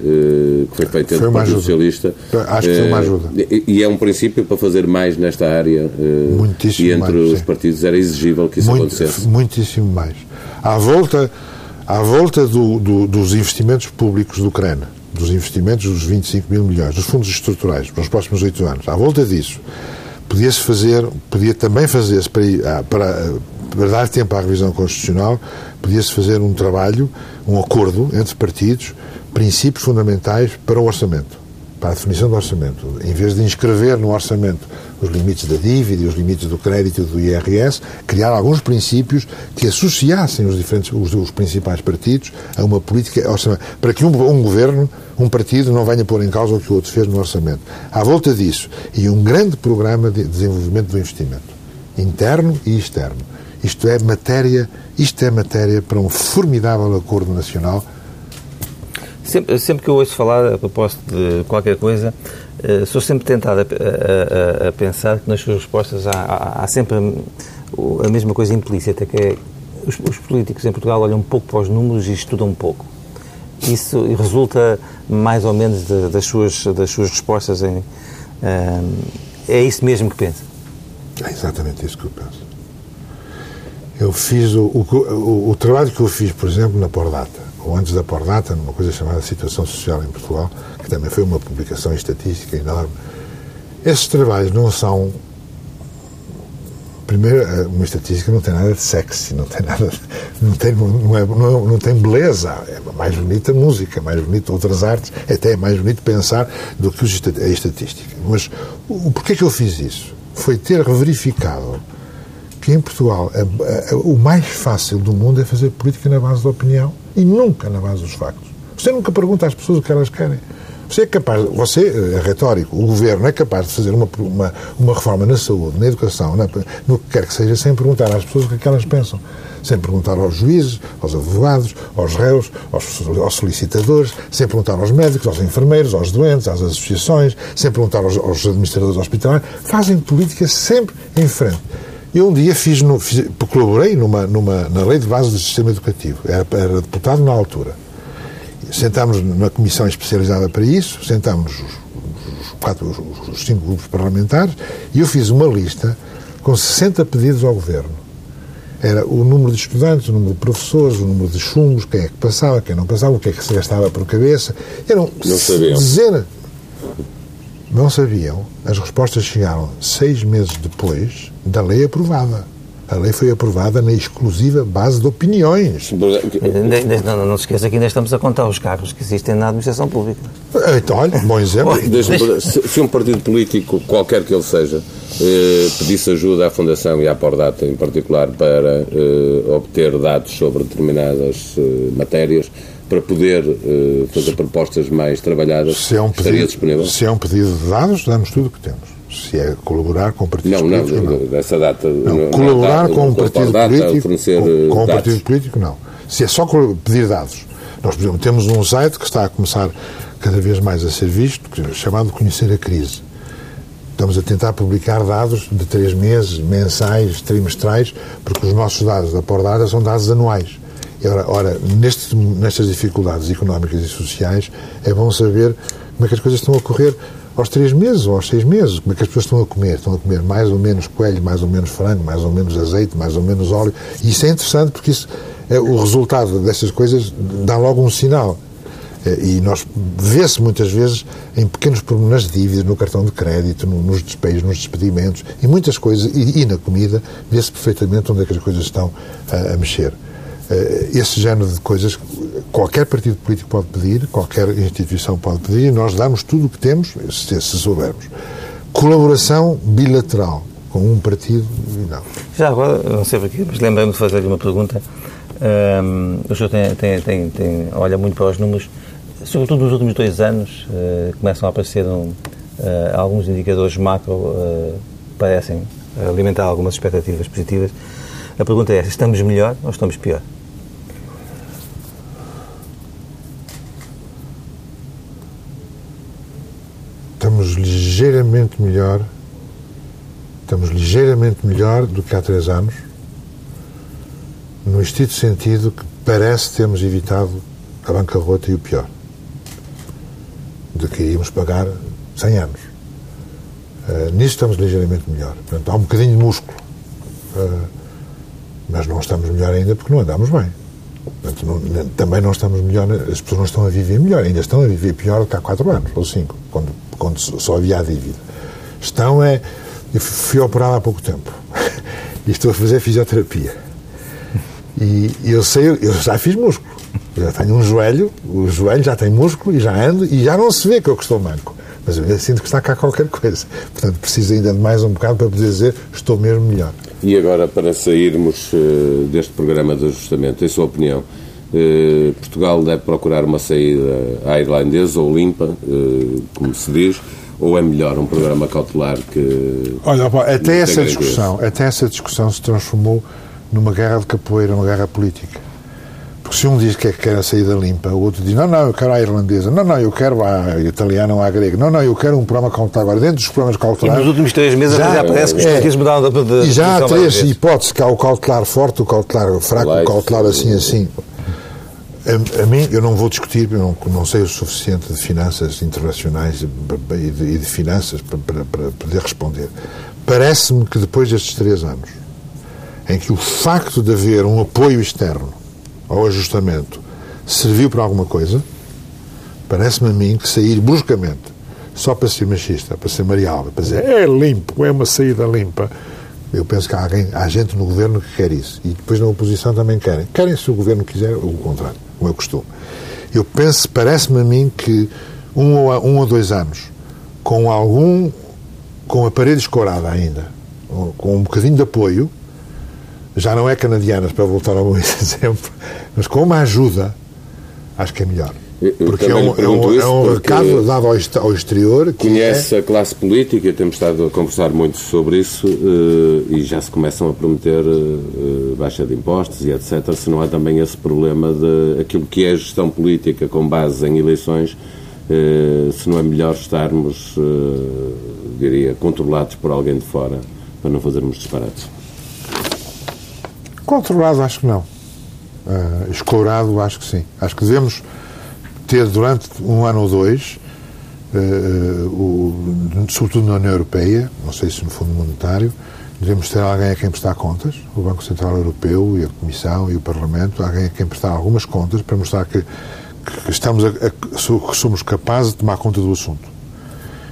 que foi feito entre o Partido. Socialista. Acho que foi uma eh, ajuda. E, e é um princípio para fazer mais nesta área. eh, Muitíssimo E entre mais, os sim. partidos era exigível que isso Muito- acontecesse. muitíssimo mais. À volta, à volta do- do- dos investimentos públicos do Ucrânia, dos investimentos dos 25 mil milhões, dos fundos estruturais, para os próximos oito anos, à volta disso, podia-se fazer, podia também fazer-se para, ah, para, para dar tempo à revisão constitucional, podia-se fazer um trabalho, um acordo entre partidos, princípios fundamentais para o orçamento para a definição do orçamento. Em vez de inscrever no orçamento os limites da dívida e os limites do crédito e do IRS, criar alguns princípios que associassem os, diferentes, os, os principais partidos a uma política orçamental, para que um, um governo, um partido, não venha pôr em causa o que o outro fez no orçamento. À volta disso, e um grande programa de desenvolvimento do investimento, interno e externo. Isto é matéria, isto é matéria para um formidável acordo nacional Sempre, sempre que eu ouço falar a propósito de qualquer coisa, eh, sou sempre tentado a, a- a- pensar que nas suas respostas há, há- há sempre a, a mesma coisa implícita, que é os, os políticos em Portugal olham um pouco para os números e estudam um pouco. Isso resulta mais ou menos de- das, suas, das suas respostas em. eh, é isso mesmo que pensa. É exatamente isso que eu penso. Eu fiz o, o, o- o trabalho que eu fiz, por exemplo, na Pordata, ou antes da Pordata, numa coisa chamada Situação Social em Portugal, que também foi uma publicação estatística enorme. Esses trabalhos não são. Primeiro, eh, uma estatística não tem nada de sexy, não tem nada. Não tem, não é, não, é- não tem beleza. É mais bonita a música, mais bonita outras artes, até é mais bonito pensar do que a estatística. Mas o, porquê que eu fiz isso? Foi ter verificado que em Portugal o mais fácil do mundo é fazer política na base da opinião e nunca na base dos factos. Você nunca pergunta às pessoas o que elas querem. Você é capaz, você é retórico, o governo é capaz de fazer uma, uma, uma reforma na saúde, na educação, na- no que quer que seja, sem perguntar às pessoas o que é que elas pensam. Sem perguntar aos juízes, aos advogados, aos réus, aos, aos solicitadores, sem perguntar aos médicos, aos enfermeiros, aos doentes, às associações, sem perguntar aos, aos administradores hospitalares. Fazem política sempre em frente. Eu um dia fiz, no, fiz colaborei numa, numa, na lei de base do sistema educativo, era, era deputado na altura. sentámos na comissão especializada para isso, sentámos os, os, quatro, os, os cinco grupos parlamentares e eu fiz uma lista com 60 pedidos ao Governo. Era o número de estudantes, o número de professores, o número de chumbos, quem é que passava, quem não passava, o que é que se gastava por cabeça. Eram dezenas. Não sabiam. As respostas chegaram seis meses depois da lei aprovada. A lei foi aprovada na exclusiva base de opiniões. Não, não se esqueça que ainda estamos a contar os cargos que existem na administração pública. Então, olha, bom exemplo. Se um partido político, qualquer que ele seja, eh, pedisse ajuda à Fundação e à Pordata em particular para eh, obter dados sobre determinadas eh, matérias, para poder uh, fazer propostas mais trabalhadas, se é um pedido, disponível? Se é um pedido de dados, damos tudo o que temos. Se é colaborar com partidos não, políticos, não. não. Dessa data... Não, colaborar com um partido político, com, com um partido político, não. Se é só pedir dados. Nós, por exemplo, temos um site que está a começar cada vez mais a ser visto, chamado Conhecer a Crise. Estamos a tentar publicar dados de três meses, mensais, trimestrais, porque os nossos dados da Pordata são dados anuais. Ora, ora neste, nestas dificuldades económicas e sociais, é bom saber como é que as coisas estão a ocorrer aos três meses ou aos seis meses. Como é que as pessoas estão a comer? Estão a comer mais ou menos coelho, mais ou menos frango, mais ou menos azeite, mais ou menos óleo. E isso é interessante porque isso, é, o resultado destas coisas dá logo um sinal. É, e nós vê-se muitas vezes em pequenos pormenores de dívidas, no cartão de crédito, no, nos despejos, nos despedimentos, e muitas coisas, e, e na comida, vê-se perfeitamente onde é que as coisas estão a, a mexer. Eh, esse género de coisas qualquer partido político pode pedir, qualquer instituição pode pedir, nós damos tudo o que temos, se, se soubermos. Colaboração bilateral com um partido e não. Já agora, não sei porquê, mas lembrei-me de fazer-lhe uma pergunta. Um, o senhor tem, tem, tem, tem, olha muito para os números, sobretudo nos últimos dois anos, uh, começam a aparecer um, uh, alguns indicadores macro uh, parecem alimentar algumas expectativas positivas. A pergunta é: estamos melhor ou estamos pior? estamos ligeiramente melhor, estamos ligeiramente melhor do que há três anos, no estrito sentido que parece termos evitado a bancarrota e o pior, de que iríamos pagar 100 anos. Uh, nisso estamos ligeiramente melhor. Portanto, há um bocadinho de músculo. Uh, mas não estamos melhor ainda porque não andamos bem. Portanto, não, também não estamos melhor, as pessoas não estão a viver melhor, ainda estão a viver pior do que há 4 anos ou 5, quando, quando só havia a dívida. Estão é. Eu fui operado há pouco tempo e estou a fazer fisioterapia. E eu sei, eu já fiz músculo. Eu já tenho um joelho, o joelho já tem músculo e já ando e já não se vê que eu estou manco. Mas eu sinto que está cá qualquer coisa. Portanto, preciso ainda de mais um bocado para poder dizer estou mesmo melhor. E agora, para sairmos uh, deste programa de ajustamento, em sua opinião, uh, Portugal deve procurar uma saída à irlandesa ou limpa, uh, como se diz, ou é melhor um programa cautelar que. Olha, até essa discussão, até essa discussão se transformou numa guerra de capoeira, uma guerra política. Porque se um diz que quer a saída limpa, o outro diz, não, não, eu quero a irlandesa, não, não, eu quero a italiana ou a grega, não, não, eu quero um programa cautelar. Agora, dentro dos programas cautelares... E nos últimos três meses já, já parece que os partidos mudaram de, de, E já há três hipóteses, que há o cautelar forte, o cautelar fraco, o cautelar assim, assim. A, a, mim, eu não vou discutir, eu não, não sei o suficiente de finanças internacionais e de, e de finanças para, para, para poder responder. Parece-me que depois destes três anos, em que o facto de haver um apoio externo ao ajustamento serviu para alguma coisa, parece-me a mim que sair bruscamente, só para ser machista, para ser marial, para dizer é limpo, é uma saída limpa, eu penso que há, alguém, há gente no governo que quer isso. E depois na oposição também querem. Querem se o governo quiser o contrário, como é costume. Eu penso, parece-me a mim que um ou, um ou dois anos, com algum, com a parede escorada ainda, com um bocadinho de apoio, já não é canadianas, para voltar ao meu exemplo, mas com uma ajuda, acho que é melhor. Porque é um, é um, é um recado dado ao, ao exterior. Que conhece é... a classe política, temos estado a conversar muito sobre isso uh, e já se começam a prometer uh, baixa de impostos e etc. Se não há também esse problema de aquilo que é a gestão política com base em eleições, uh, se não é melhor estarmos, diria, controlados por alguém de fora para não fazermos disparates. Controlado, acho que não. Uh, escorado, acho que sim. Acho que devemos ter durante um ano ou dois, uh, o, sobretudo na União Europeia, não sei se no Fundo Monetário, devemos ter alguém a quem prestar contas, o Banco Central Europeu e a Comissão e o Parlamento, alguém a quem prestar algumas contas para mostrar que, que estamos a, a, que somos capazes de tomar conta do assunto.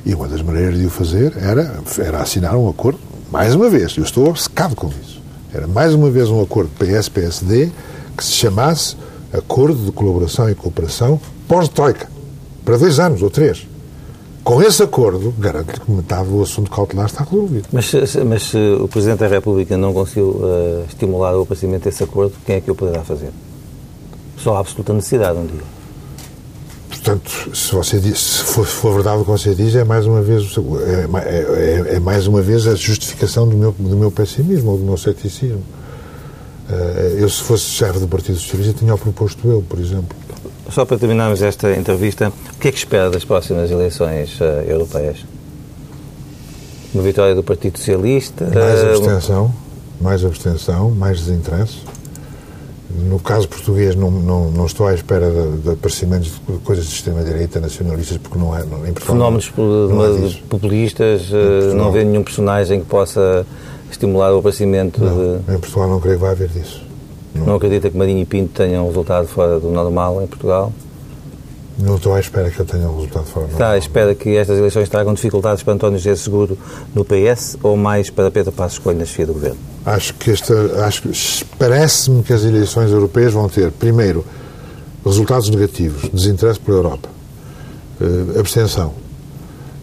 E uma das maneiras de o fazer era, era assinar um acordo, mais uma vez, eu estou obcecado com isso, era mais uma vez um acordo PS-PSD que se chamasse Acordo de Colaboração e Cooperação pós-Troika, para dois anos ou três. Com esse acordo, garanto-lhe que metade do assunto cautelar está resolvido. Mas, mas se o Presidente da República não conseguiu uh, estimular o aparecimento desse acordo, quem é que o poderá fazer? Só há absoluta necessidade um dia. Portanto, se, você diz, se for, for, verdade o que você diz, é mais uma vez, é, é, é, é mais uma vez a justificação do meu, do meu pessimismo ou do meu ceticismo. Uh, eu, se fosse chefe do Partido Socialista, tinha o proposto eu, por exemplo. Só para terminarmos esta entrevista, o que é que espera das próximas eleições uh, europeias? Uma vitória do Partido Socialista? Mais uh, abstenção, mais abstenção, mais desinteresse. No caso português, não, não, não estou à espera de, de aparecimentos de coisas de extrema-direita nacionalistas, porque não é. Não, em Portugal, Fenómenos não, populistas, uh, não vê nenhum personagem que possa estimular o aparecimento não, de... Em Portugal não creio que vai haver disso. Não. não acredita que Marinho e Pinto tenham um resultado fora do normal em Portugal? Não estou à espera que ele tenha um resultado fora. Está à espera que estas eleições tragam dificuldades para António José Seguro no PS ou mais para Pedro Passos Coelho na chefia do governo? Acho que esta, acho parece-me que as eleições europeias vão ter, primeiro, resultados negativos, desinteresse pela Europa, uh, abstenção,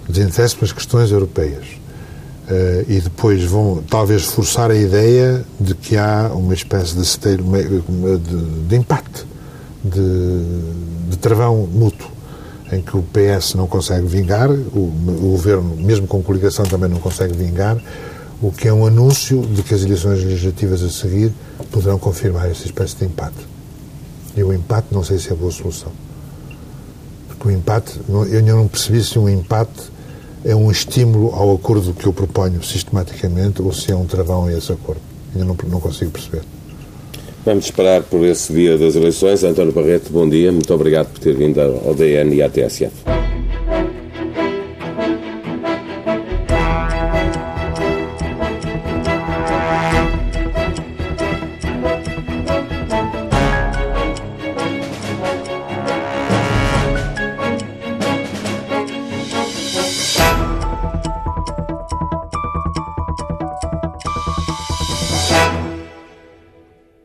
desinteresse pelas questões europeias, Uh, e depois vão talvez forçar a ideia de que há uma espécie de, esteiro, de, de empate, de, de, travão mútuo, em que o PS não consegue vingar, o, o, governo, mesmo com coligação, também não consegue vingar, o que é um anúncio de que as eleições legislativas a seguir poderão confirmar essa espécie de empate. E o empate não sei se é boa solução. Porque o empate, eu não percebi se um empate é um estímulo ao acordo que eu proponho sistematicamente ou se é um travão a esse acordo. Ainda não, não consigo perceber. Vamos esperar por esse dia das eleições. António Barreto, bom dia. Muito obrigado por ter vindo ao DN e à TSF.